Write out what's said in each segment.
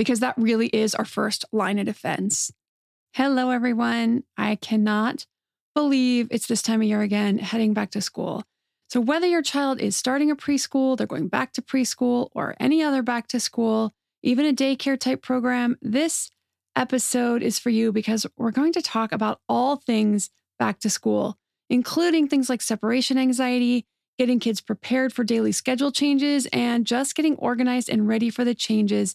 because that really is our first line of defense. Hello, everyone. I cannot believe it's this time of year again, heading back to school. So, whether your child is starting a preschool, they're going back to preschool, or any other back to school, even a daycare type program, this episode is for you because we're going to talk about all things back to school, including things like separation anxiety, getting kids prepared for daily schedule changes, and just getting organized and ready for the changes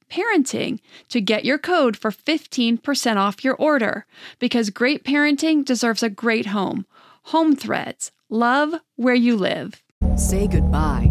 parenting to get your code for 15% off your order because great parenting deserves a great home. Home Threads. Love where you live. Say goodbye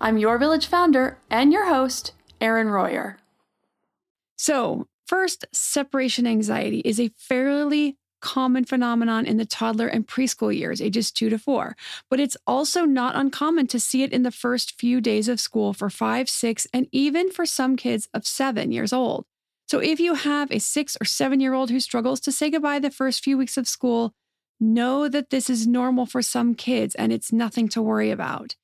I'm your village founder and your host, Erin Royer. So, first, separation anxiety is a fairly common phenomenon in the toddler and preschool years, ages two to four, but it's also not uncommon to see it in the first few days of school for five, six, and even for some kids of seven years old. So if you have a six or seven year old who struggles to say goodbye the first few weeks of school, know that this is normal for some kids and it's nothing to worry about.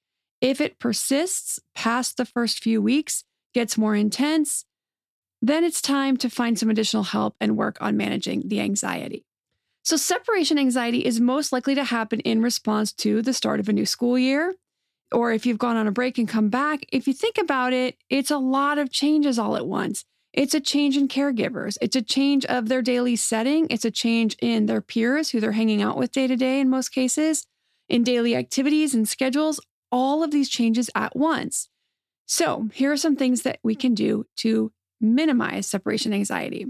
If it persists past the first few weeks, gets more intense, then it's time to find some additional help and work on managing the anxiety. So, separation anxiety is most likely to happen in response to the start of a new school year, or if you've gone on a break and come back. If you think about it, it's a lot of changes all at once. It's a change in caregivers, it's a change of their daily setting, it's a change in their peers who they're hanging out with day to day in most cases, in daily activities and schedules, all of these changes at once. So, here are some things that we can do to minimize separation anxiety.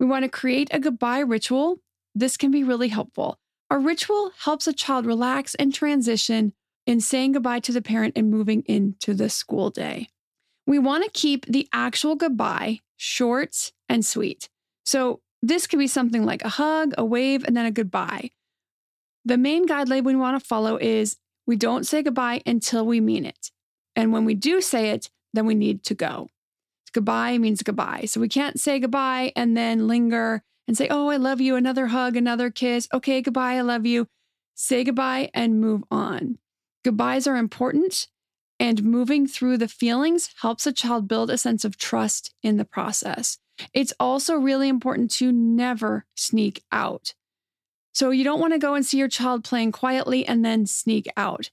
We want to create a goodbye ritual this can be really helpful. A ritual helps a child relax and transition in saying goodbye to the parent and moving into the school day. We want to keep the actual goodbye short and sweet. So, this could be something like a hug, a wave, and then a goodbye. The main guideline we want to follow is we don't say goodbye until we mean it. And when we do say it, then we need to go. Goodbye means goodbye. So we can't say goodbye and then linger and say, Oh, I love you, another hug, another kiss. Okay, goodbye, I love you. Say goodbye and move on. Goodbyes are important, and moving through the feelings helps a child build a sense of trust in the process. It's also really important to never sneak out. So you don't want to go and see your child playing quietly and then sneak out.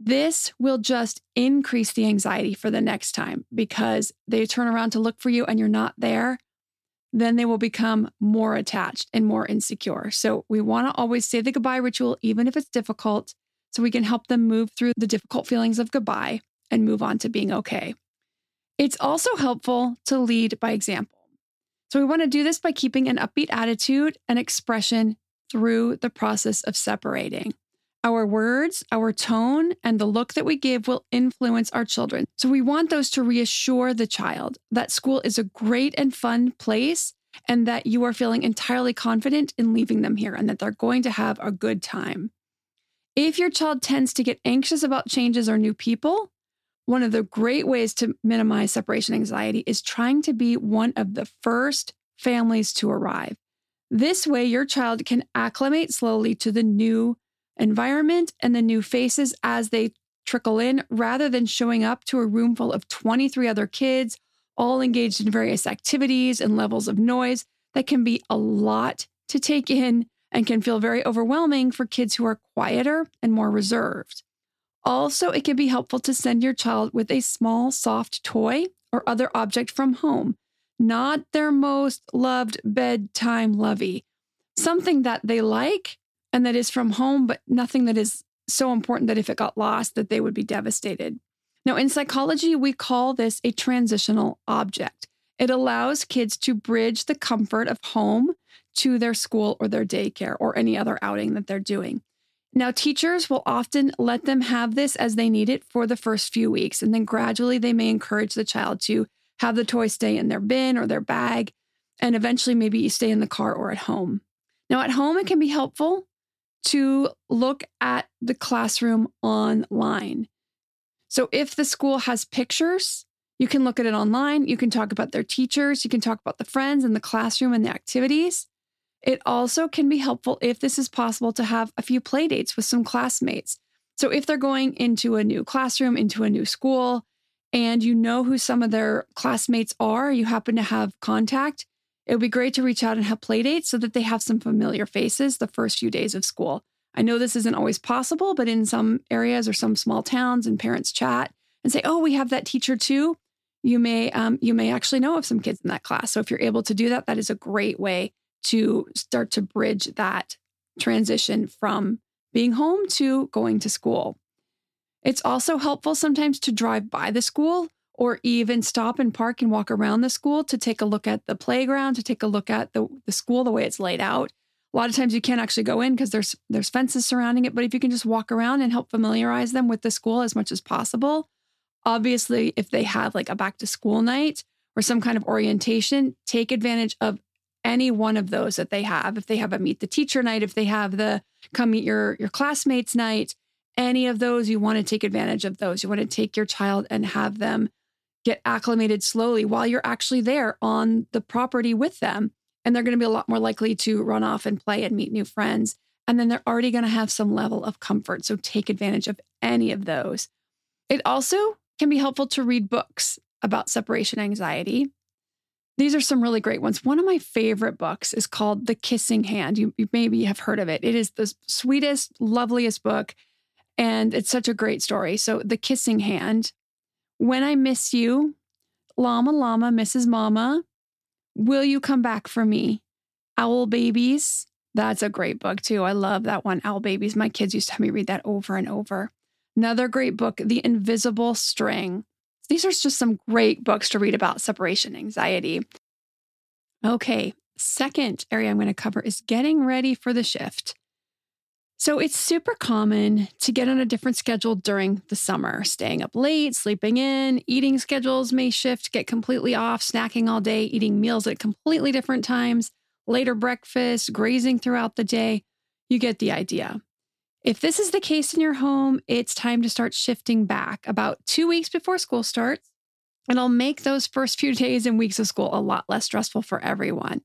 This will just increase the anxiety for the next time because they turn around to look for you and you're not there. Then they will become more attached and more insecure. So, we want to always say the goodbye ritual, even if it's difficult, so we can help them move through the difficult feelings of goodbye and move on to being okay. It's also helpful to lead by example. So, we want to do this by keeping an upbeat attitude and expression through the process of separating. Our words, our tone, and the look that we give will influence our children. So we want those to reassure the child that school is a great and fun place and that you are feeling entirely confident in leaving them here and that they're going to have a good time. If your child tends to get anxious about changes or new people, one of the great ways to minimize separation anxiety is trying to be one of the first families to arrive. This way, your child can acclimate slowly to the new environment and the new faces as they trickle in rather than showing up to a room full of 23 other kids, all engaged in various activities and levels of noise that can be a lot to take in and can feel very overwhelming for kids who are quieter and more reserved. Also, it can be helpful to send your child with a small, soft toy or other object from home, not their most loved bedtime lovey, something that they like and that is from home, but nothing that is so important that if it got lost, that they would be devastated. Now, in psychology, we call this a transitional object. It allows kids to bridge the comfort of home to their school or their daycare or any other outing that they're doing. Now, teachers will often let them have this as they need it for the first few weeks, and then gradually they may encourage the child to have the toy stay in their bin or their bag, and eventually maybe stay in the car or at home. Now, at home, it can be helpful to look at the classroom online. So if the school has pictures, you can look at it online. You can talk about their teachers. You can talk about the friends and the classroom and the activities. It also can be helpful if this is possible to have a few play dates with some classmates. So if they're going into a new classroom, into a new school, and you know who some of their classmates are, you happen to have contact, it would be great to reach out and have play dates so that they have some familiar faces the first few days of school. I know this isn't always possible, but in some areas or some small towns and parents chat and say, "Oh, we have that teacher too." You may um, you may actually know of some kids in that class. So if you're able to do that, that is a great way to start to bridge that transition from being home to going to school. It's also helpful sometimes to drive by the school or even stop and park and walk around the school to take a look at the playground, to take a look at the, the school, the way it's laid out. A lot of times you can't actually go in because there's there's fences surrounding it, but if you can just walk around and help familiarize them with the school as much as possible, obviously if they have like a back to school night or some kind of orientation, take advantage of any one of those that they have. If they have a meet the teacher night, if they have the come meet your your classmates night, any of those you want to take advantage of those. You want to take your child and have them get acclimated slowly while you're actually there on the property with them. And they're going to be a lot more likely to run off and play and meet new friends. And then they're already going to have some level of comfort. So take advantage of any of those. It also can be helpful to read books about separation anxiety. These are some really great ones. One of my favorite books is called The Kissing Hand. You, you maybe have heard of it. It is the sweetest, loveliest book, and it's such a great story. So, The Kissing Hand when I miss you, Llama Llama, Misses Mama, Will You Come Back for Me? Owl Babies. That's a great book too. I love that one, Owl Babies. My kids used to have me read that over and over. Another great book, The Invisible String. These are just some great books to read about separation anxiety. Okay, second area I'm going to cover is getting ready for the shift. So it's super common to get on a different schedule during the summer, staying up late, sleeping in, eating schedules may shift, get completely off, snacking all day, eating meals at completely different times, later breakfast, grazing throughout the day. You get the idea. If this is the case in your home, it's time to start shifting back about two weeks before school starts. And I'll make those first few days and weeks of school a lot less stressful for everyone.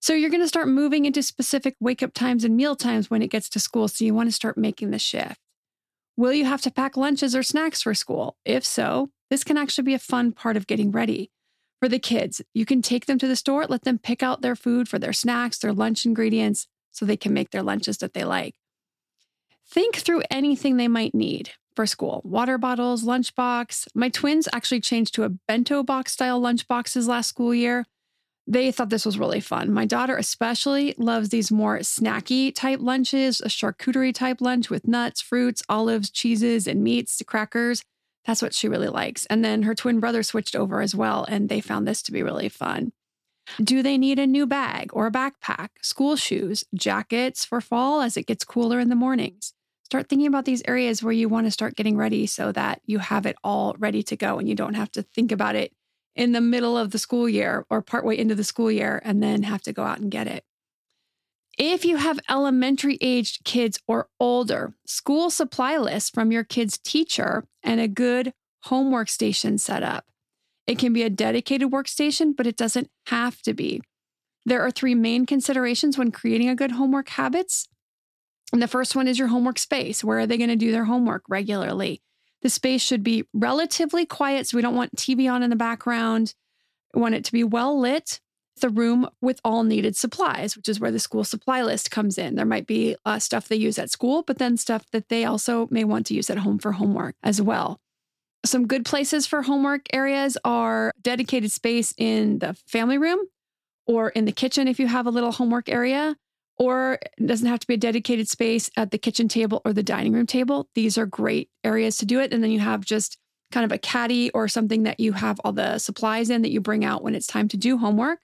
So you're going to start moving into specific wake up times and meal times when it gets to school. So you want to start making the shift. Will you have to pack lunches or snacks for school? If so, this can actually be a fun part of getting ready. For the kids, you can take them to the store, let them pick out their food for their snacks, their lunch ingredients, so they can make their lunches that they like. Think through anything they might need. for school water bottles, lunchbox. My twins actually changed to a bento box style lunchboxes last school year. They thought this was really fun. My daughter, especially, loves these more snacky type lunches, a charcuterie type lunch with nuts, fruits, olives, cheeses, and meats, crackers. That's what she really likes. And then her twin brother switched over as well, and they found this to be really fun. Do they need a new bag or a backpack, school shoes, jackets for fall as it gets cooler in the mornings? Start thinking about these areas where you want to start getting ready so that you have it all ready to go and you don't have to think about it in the middle of the school year or partway into the school year and then have to go out and get it. If you have elementary aged kids or older, school supply lists from your kid's teacher and a good homework station set up. It can be a dedicated workstation, but it doesn't have to be. There are three main considerations when creating a good homework habits. And the first one is your homework space. Where are they going to do their homework regularly? The space should be relatively quiet. So we don't want TV on in the background. We want it to be well lit. The room with all needed supplies, which is where the school supply list comes in. There might be uh, stuff they use at school, but then stuff that they also may want to use at home for homework as well. Some good places for homework areas are dedicated space in the family room or in the kitchen if you have a little homework area or it doesn't have to be a dedicated space at the kitchen table or the dining room table. These are great areas to do it. And then you have just kind of a caddy or something that you have all the supplies in that you bring out when it's time to do homework.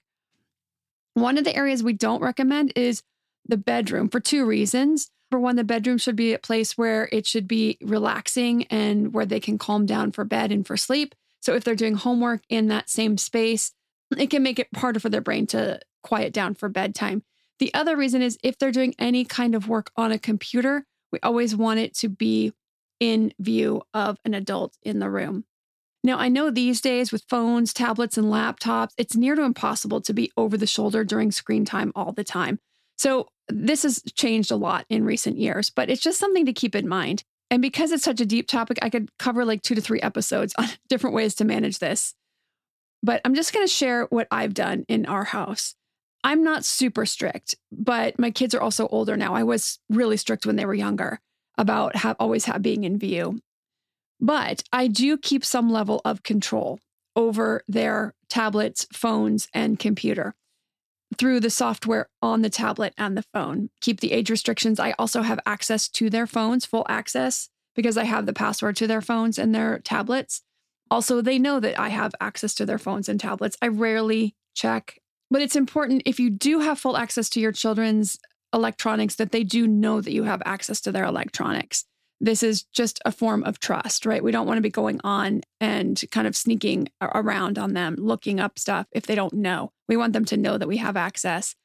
One of the areas we don't recommend is the bedroom for two reasons. For one, the bedroom should be a place where it should be relaxing and where they can calm down for bed and for sleep. So if they're doing homework in that same space, it can make it harder for their brain to quiet down for bedtime. The other reason is if they're doing any kind of work on a computer, we always want it to be in view of an adult in the room. Now, I know these days with phones, tablets, and laptops, it's near to impossible to be over the shoulder during screen time all the time. So, this has changed a lot in recent years, but it's just something to keep in mind. And because it's such a deep topic, I could cover like two to three episodes on different ways to manage this. But I'm just going to share what I've done in our house. I'm not super strict, but my kids are also older now. I was really strict when they were younger about have, always have, being in view. But I do keep some level of control over their tablets, phones, and computer through the software on the tablet and the phone. Keep the age restrictions. I also have access to their phones, full access, because I have the password to their phones and their tablets. Also, they know that I have access to their phones and tablets. I rarely check but it's important if you do have full access to your children's electronics that they do know that you have access to their electronics. This is just a form of trust, right? We don't want to be going on and kind of sneaking around on them, looking up stuff if they don't know. We want them to know that we have access.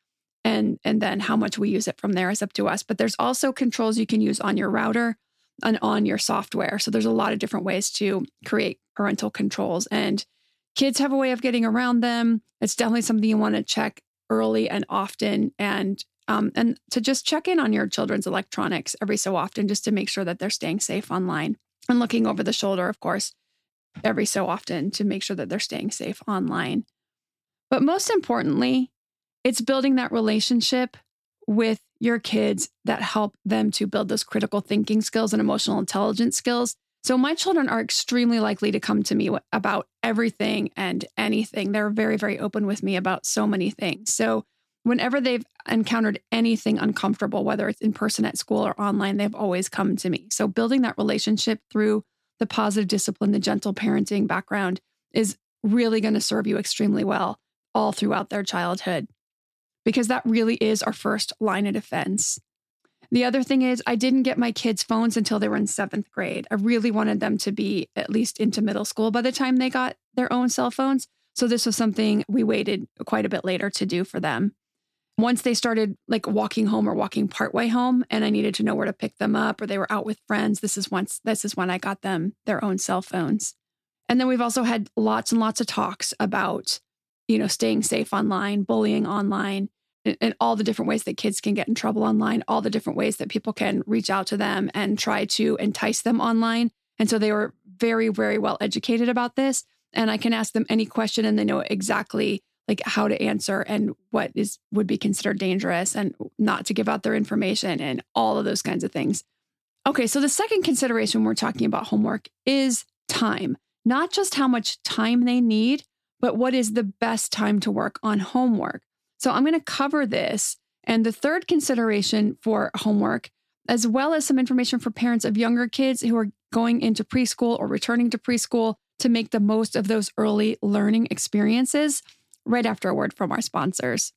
And, and then how much we use it from there is up to us. But there's also controls you can use on your router and on your software. So there's a lot of different ways to create parental controls. And kids have a way of getting around them. It's definitely something you want to check early and often and um, and to just check in on your children's electronics every so often just to make sure that they're staying safe online and looking over the shoulder of course every so often to make sure that they're staying safe online but most importantly it's building that relationship with your kids that help them to build those critical thinking skills and emotional intelligence skills so my children are extremely likely to come to me about everything and anything. They're very, very open with me about so many things. So whenever they've encountered anything uncomfortable, whether it's in person at school or online, they've always come to me. So building that relationship through the positive discipline, the gentle parenting background is really going to serve you extremely well all throughout their childhood because that really is our first line of defense. The other thing is, I didn't get my kids' phones until they were in seventh grade. I really wanted them to be at least into middle school by the time they got their own cell phones. So this was something we waited quite a bit later to do for them. Once they started like walking home or walking partway home, and I needed to know where to pick them up, or they were out with friends, this is once this is when I got them their own cell phones. And then we've also had lots and lots of talks about, you know, staying safe online, bullying online, and all the different ways that kids can get in trouble online, all the different ways that people can reach out to them and try to entice them online. And so they were very, very well educated about this. And I can ask them any question and they know exactly like how to answer and what is would be considered dangerous and not to give out their information and all of those kinds of things. Okay, so the second consideration we're talking about homework is time, not just how much time they need, but what is the best time to work on homework. So I'm going to cover this. And the third consideration for homework, as well as some information for parents of younger kids who are going into preschool or returning to preschool to make the most of those early learning experiences, right after a word from our sponsors.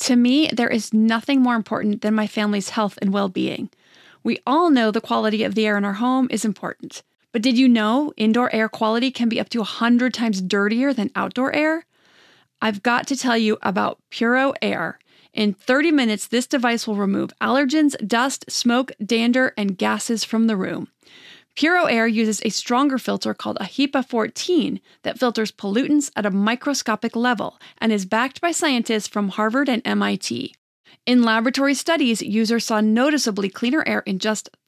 To me, there is nothing more important than my family's health and well being. We all know the quality of the air in our home is important. But did you know indoor air quality can be up to 100 times dirtier than outdoor air? I've got to tell you about Puro Air. In 30 minutes, this device will remove allergens, dust, smoke, dander, and gases from the room. Puro Air uses a stronger filter called a HEPA 14 that filters pollutants at a microscopic level and is backed by scientists from Harvard and MIT. In laboratory studies, users saw noticeably cleaner air in just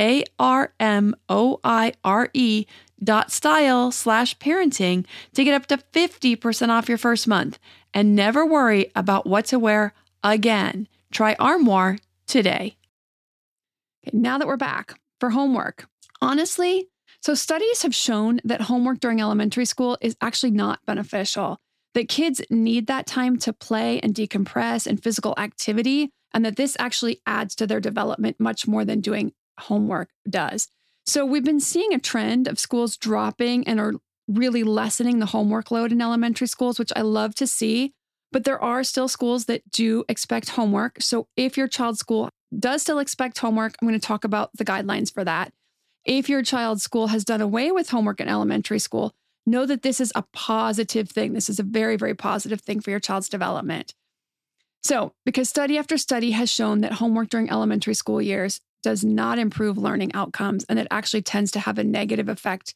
a R M O I R E dot style slash parenting to get up to 50% off your first month and never worry about what to wear again. Try Armoire today. Okay, now that we're back for homework, honestly, so studies have shown that homework during elementary school is actually not beneficial, that kids need that time to play and decompress and physical activity, and that this actually adds to their development much more than doing homework does. So we've been seeing a trend of schools dropping and are really lessening the homework load in elementary schools, which I love to see. But there are still schools that do expect homework. So if your child's school does still expect homework, I'm going to talk about the guidelines for that. If your child's school has done away with homework in elementary school, know that this is a positive thing. This is a very, very positive thing for your child's development. So, because study after study has shown that homework during elementary school years does not improve learning outcomes and it actually tends to have a negative effect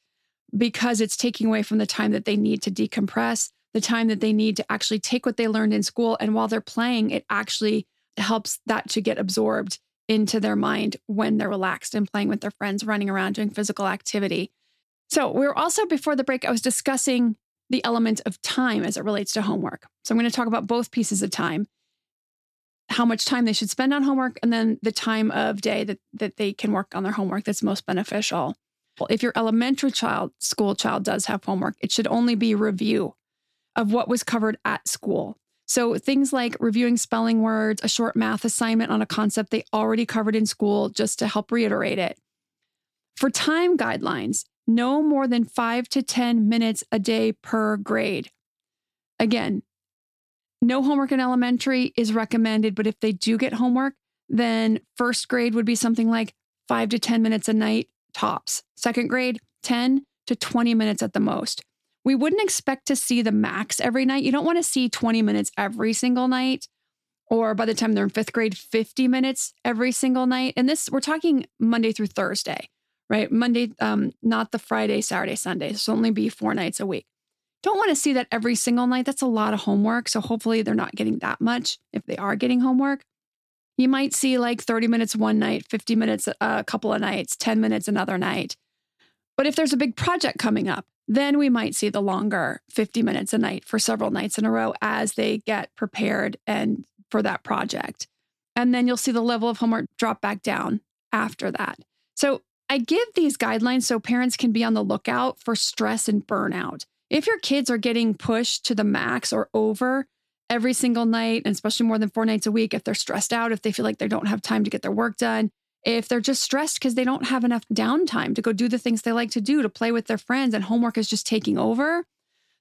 because it's taking away from the time that they need to decompress, the time that they need to actually take what they learned in school. And while they're playing, it actually helps that to get absorbed into their mind when they're relaxed and playing with their friends, running around, doing physical activity. So, we were also before the break, I was discussing the element of time as it relates to homework. So, I'm going to talk about both pieces of time how much time they should spend on homework and then the time of day that, that they can work on their homework that's most beneficial. Well, If your elementary child, school child does have homework, it should only be review of what was covered at school. So things like reviewing spelling words, a short math assignment on a concept they already covered in school just to help reiterate it. For time guidelines, no more than five to 10 minutes a day per grade. Again, no homework in elementary is recommended, but if they do get homework, then first grade would be something like five to 10 minutes a night tops. Second grade, 10 to 20 minutes at the most. We wouldn't expect to see the max every night. You don't want to see 20 minutes every single night, or by the time they're in fifth grade, 50 minutes every single night. And this, we're talking Monday through Thursday, right? Monday, um, not the Friday, Saturday, Sunday. So only be four nights a week. Don't want to see that every single night. That's a lot of homework. So hopefully they're not getting that much if they are getting homework. You might see like 30 minutes one night, 50 minutes a couple of nights, 10 minutes another night. But if there's a big project coming up, then we might see the longer 50 minutes a night for several nights in a row as they get prepared and for that project. And then you'll see the level of homework drop back down after that. So I give these guidelines so parents can be on the lookout for stress and burnout. If your kids are getting pushed to the max or over every single night, and especially more than four nights a week, if they're stressed out, if they feel like they don't have time to get their work done, if they're just stressed because they don't have enough downtime to go do the things they like to do, to play with their friends, and homework is just taking over,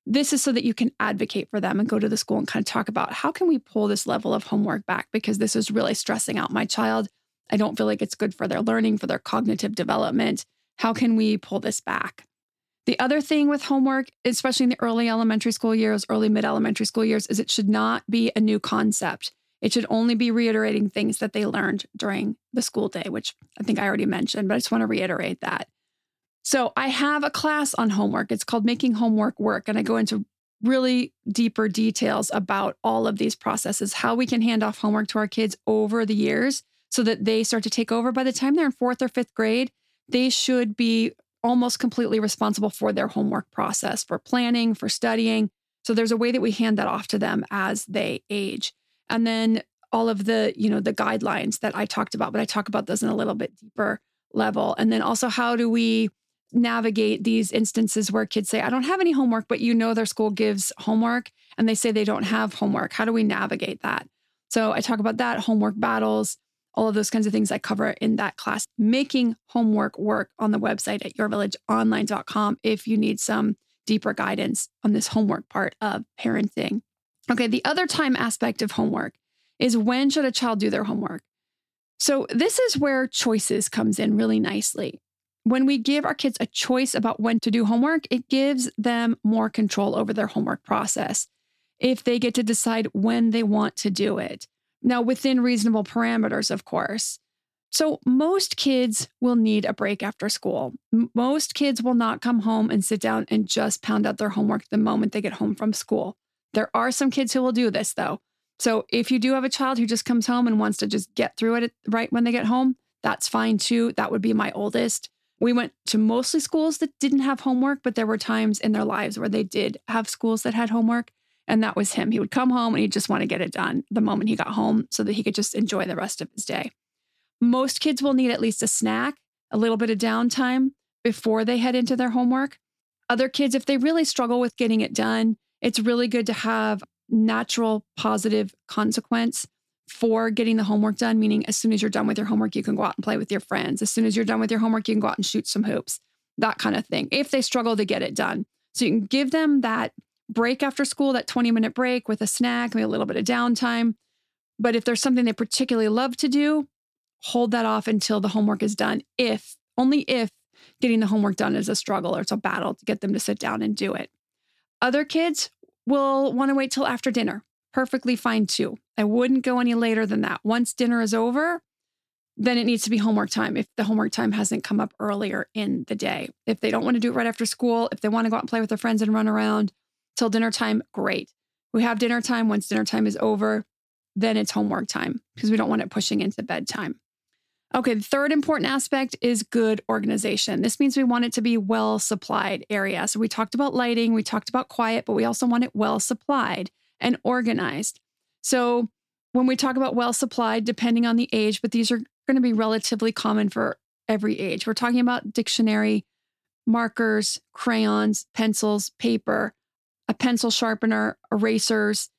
this is so that you can advocate for them and go to the school and kind of talk about how can we pull this level of homework back because this is really stressing out my child. I don't feel like it's good for their learning, for their cognitive development. How can we pull this back? The other thing with homework, especially in the early elementary school years, early mid elementary school years, is it should not be a new concept. It should only be reiterating things that they learned during the school day, which I think I already mentioned, but I just want to reiterate that. So I have a class on homework. It's called Making Homework Work. And I go into really deeper details about all of these processes, how we can hand off homework to our kids over the years so that they start to take over. By the time they're in fourth or fifth grade, they should be almost completely responsible for their homework process, for planning, for studying. So there's a way that we hand that off to them as they age. And then all of the you know the guidelines that i talked about but i talk about those in a little bit deeper level. And then also how do we navigate these instances where kids say i don't have any homework but you know their school gives homework and they say they don't have homework? How do we navigate that? So i talk about that homework battles all of those kinds of things i cover in that class making homework work on the website at yourvillageonline.com if you need some deeper guidance on this homework part of parenting Okay, the other time aspect of homework is when should a child do their homework? So this is where choices comes in really nicely. When we give our kids a choice about when to do homework, it gives them more control over their homework process if they get to decide when they want to do it. Now, within reasonable parameters, of course. So, most kids will need a break after school. Most kids will not come home and sit down and just pound out their homework the moment they get home from school. There are some kids who will do this though. So if you do have a child who just comes home and wants to just get through it right when they get home, that's fine too. That would be my oldest. We went to mostly schools that didn't have homework, but there were times in their lives where they did have schools that had homework. And that was him. He would come home and he'd just want to get it done the moment he got home so that he could just enjoy the rest of his day. Most kids will need at least a snack, a little bit of downtime before they head into their homework. Other kids, if they really struggle with getting it done, it's really good to have natural positive consequence for getting the homework done, meaning as soon as you're done with your homework, you can go out and play with your friends. As soon as you're done with your homework, you can go out and shoot some hoops, that kind of thing, if they struggle to get it done. So you can give them that break after school, that 20 minute break with a snack, maybe a little bit of downtime. But if there's something they particularly love to do, hold that off until the homework is done. If, only if getting the homework done is a struggle or it's a battle to get them to sit down and do it. Other kids will want to wait till after dinner. Perfectly fine too. I wouldn't go any later than that. Once dinner is over, then it needs to be homework time if the homework time hasn't come up earlier in the day. If they don't want to do it right after school, if they want to go out and play with their friends and run around till dinner time, great. We have dinner time. Once dinner time is over, then it's homework time because we don't want it pushing into bedtime. Okay, the third important aspect is good organization. This means we want it to be well supplied area. So we talked about lighting, we talked about quiet, but we also want it well supplied and organized. So when we talk about well supplied, depending on the age, but these are going to be relatively common for every age. We're talking about dictionary, markers, crayons, pencils, paper, a pencil sharpener, erasers,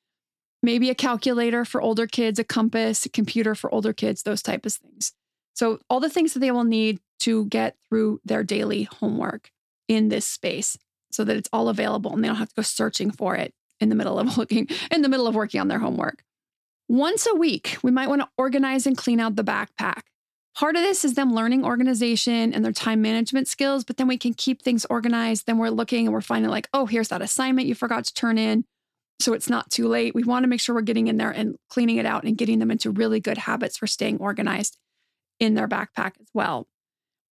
maybe a calculator for older kids, a compass, a computer for older kids, those type of things. So all the things that they will need to get through their daily homework in this space so that it's all available and they don't have to go searching for it in the middle of looking in the middle of working on their homework. Once a week, we might want to organize and clean out the backpack. Part of this is them learning organization and their time management skills, but then we can keep things organized. Then we're looking and we're finding, like, oh, here's that assignment you forgot to turn in. So it's not too late. We want to make sure we're getting in there and cleaning it out and getting them into really good habits for staying organized in their backpack as well.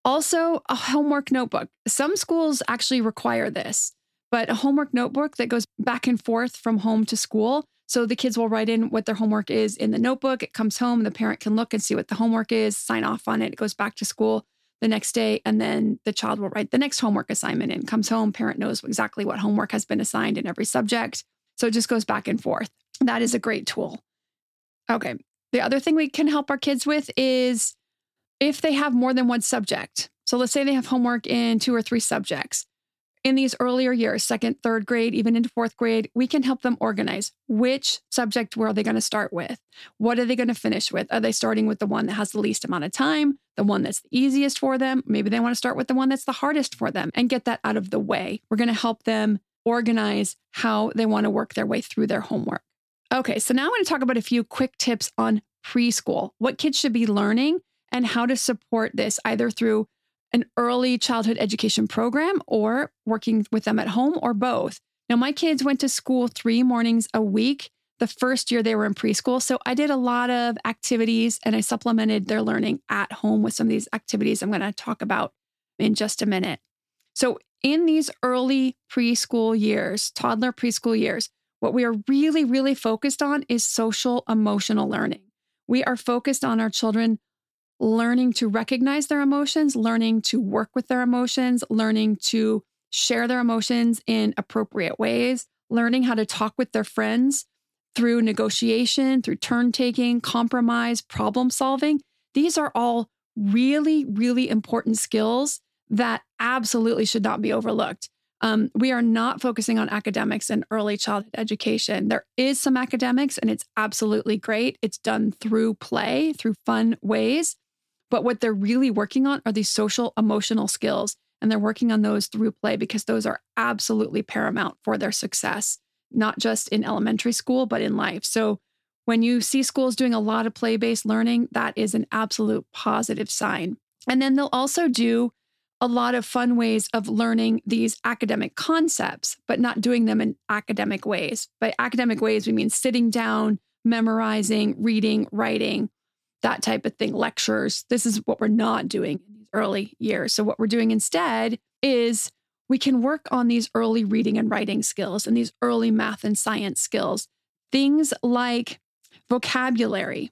Also, a homework notebook. Some schools actually require this, but a homework notebook that goes back and forth from home to school so the kids will write in what their homework is in the notebook. It comes home, the parent can look and see what the homework is, sign off on it. It goes back to school the next day, and then the child will write the next homework assignment in. Comes home, parent knows exactly what homework has been assigned in every subject. So it just goes back and forth. That is a great tool. Okay. The other thing we can help our kids with is if they have more than one subject. So let's say they have homework in two or three subjects in these earlier years, second, third grade, even into fourth grade, we can help them organize which subject were they going to start with? What are they going to finish with? Are they starting with the one that has the least amount of time, the one that's the easiest for them? Maybe they want to start with the one that's the hardest for them and get that out of the way. We're going to help them organize how they want to work their way through their homework. Okay, so now I want to talk about a few quick tips on preschool, what kids should be learning, and how to support this either through an early childhood education program or working with them at home or both. Now, my kids went to school three mornings a week the first year they were in preschool. So I did a lot of activities and I supplemented their learning at home with some of these activities I'm going to talk about in just a minute. So, in these early preschool years, toddler preschool years, what we are really, really focused on is social emotional learning. We are focused on our children learning to recognize their emotions, learning to work with their emotions, learning to share their emotions in appropriate ways, learning how to talk with their friends through negotiation, through turn taking, compromise, problem solving. These are all really, really important skills that absolutely should not be overlooked. Um, we are not focusing on academics and early childhood education. There is some academics, and it's absolutely great. It's done through play, through fun ways. But what they're really working on are these social emotional skills. And they're working on those through play because those are absolutely paramount for their success, not just in elementary school, but in life. So when you see schools doing a lot of play based learning, that is an absolute positive sign. And then they'll also do a lot of fun ways of learning these academic concepts, but not doing them in academic ways. By academic ways, we mean sitting down, memorizing, reading, writing, that type of thing, lectures. This is what we're not doing in these early years. So, what we're doing instead is we can work on these early reading and writing skills and these early math and science skills. Things like vocabulary.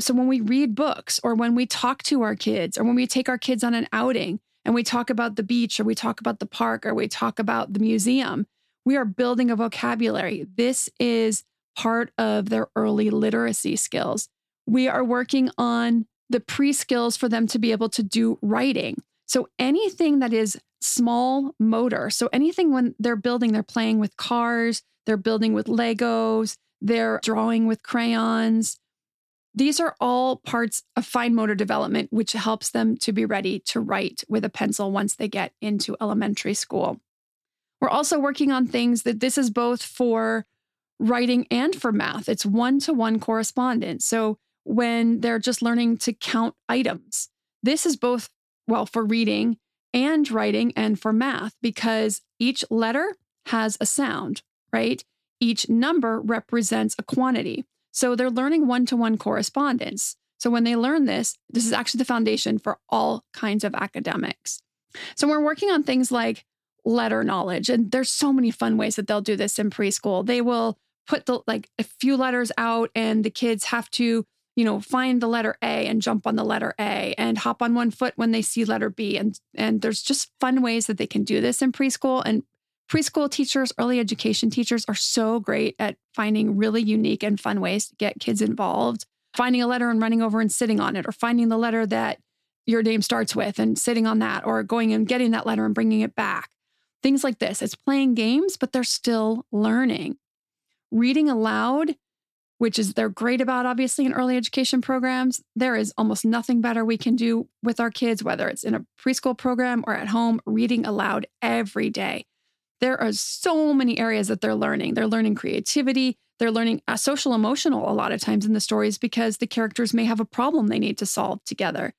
So, when we read books or when we talk to our kids or when we take our kids on an outing and we talk about the beach or we talk about the park or we talk about the museum, we are building a vocabulary. This is part of their early literacy skills we are working on the pre skills for them to be able to do writing. So anything that is small motor, so anything when they're building, they're playing with cars, they're building with Legos, they're drawing with crayons. These are all parts of fine motor development, which helps them to be ready to write with a pencil once they get into elementary school. We're also working on things that this is both for writing and for math. It's one to one correspondence. So when they're just learning to count items. This is both, well, for reading and writing and for math because each letter has a sound, right? Each number represents a quantity. So they're learning one to one correspondence. So when they learn this, this is actually the foundation for all kinds of academics. So we're working on things like letter knowledge, and there's so many fun ways that they'll do this in preschool. They will put the like a few letters out, and the kids have to you know, find the letter A and jump on the letter A and hop on one foot when they see letter B. And and there's just fun ways that they can do this in preschool. And preschool teachers, early education teachers are so great at finding really unique and fun ways to get kids involved. Finding a letter and running over and sitting on it, or finding the letter that your name starts with and sitting on that, or going and getting that letter and bringing it back. Things like this. It's playing games, but they're still learning. reading aloud, which is they're great about obviously in early education programs. There is almost nothing better we can do with our kids, whether it's in a preschool program or at home, reading aloud every day. There are so many areas that they're learning. They're learning creativity, they're learning a social emotional a lot of times in the stories because the characters may have a problem they need to solve together.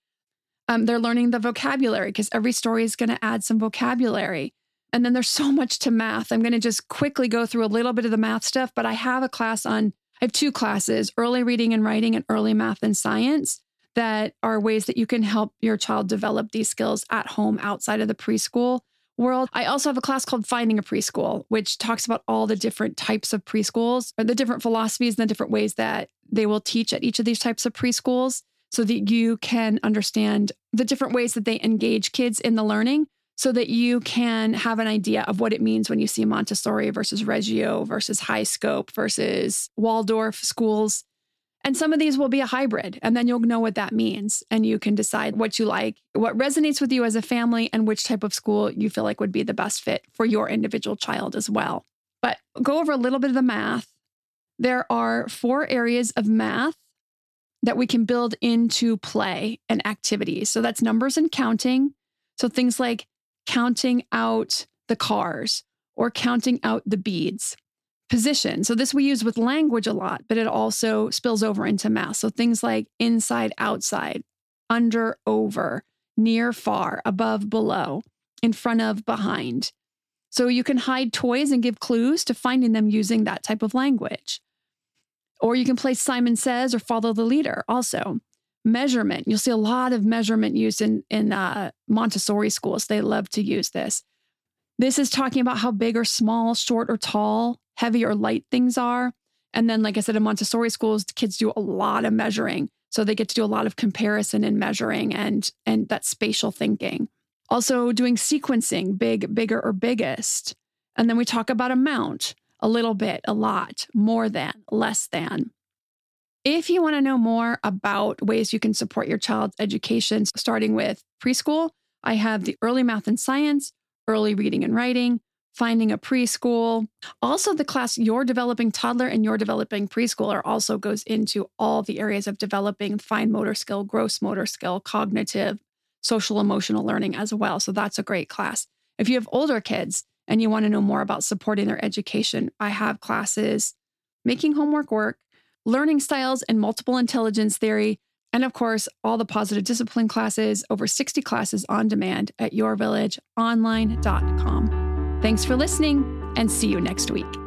Um, they're learning the vocabulary because every story is going to add some vocabulary. And then there's so much to math. I'm going to just quickly go through a little bit of the math stuff, but I have a class on, I have two classes early reading and writing and early math and science that are ways that you can help your child develop these skills at home outside of the preschool world. I also have a class called Finding a Preschool, which talks about all the different types of preschools, or the different philosophies and the different ways that they will teach at each of these types of preschools so that you can understand the different ways that they engage kids in the learning so that you can have an idea of what it means when you see Montessori versus Reggio versus HighScope versus Waldorf schools and some of these will be a hybrid, and then you'll know what that means. And you can decide what you like, what resonates with you as a family, and which type of school you feel like would be the best fit for your individual child as well. But go over a little bit of the math. There are four areas of math that we can build into play and activities. So that's numbers and counting. So things like counting out the cars or counting out the beads position. So this we use with language a lot, but it also spills over into math. So things like inside, outside, under, over, near, far, above, below, in front of, behind. So you can hide toys and give clues to finding them using that type of language. Or you can play Simon Says or Follow the Leader also. Measurement. You'll see a lot of measurement used in, in uh, Montessori schools. They love to use this. This is talking about how big or small, short or tall, heavy or light things are. And then, like I said, in Montessori schools, kids do a lot of measuring. So they get to do a lot of comparison and measuring and, and that spatial thinking. Also, doing sequencing, big, bigger, or biggest. And then we talk about amount a little bit, a lot, more than, less than. If you want to know more about ways you can support your child's education, starting with preschool, I have the early math and science, early reading and writing, finding a preschool. Also, the class Your Developing Toddler and Your Developing Preschooler also goes into all the areas of developing fine motor skill, gross motor skill, cognitive, social emotional learning as well. So that's a great class. If you have older kids and you want to know more about supporting their education, I have classes making homework work, learning styles and multiple intelligence theory, and of course, all the positive discipline classes, over 60 classes on demand at yourvillageonline.com. Thanks for listening and see you next week.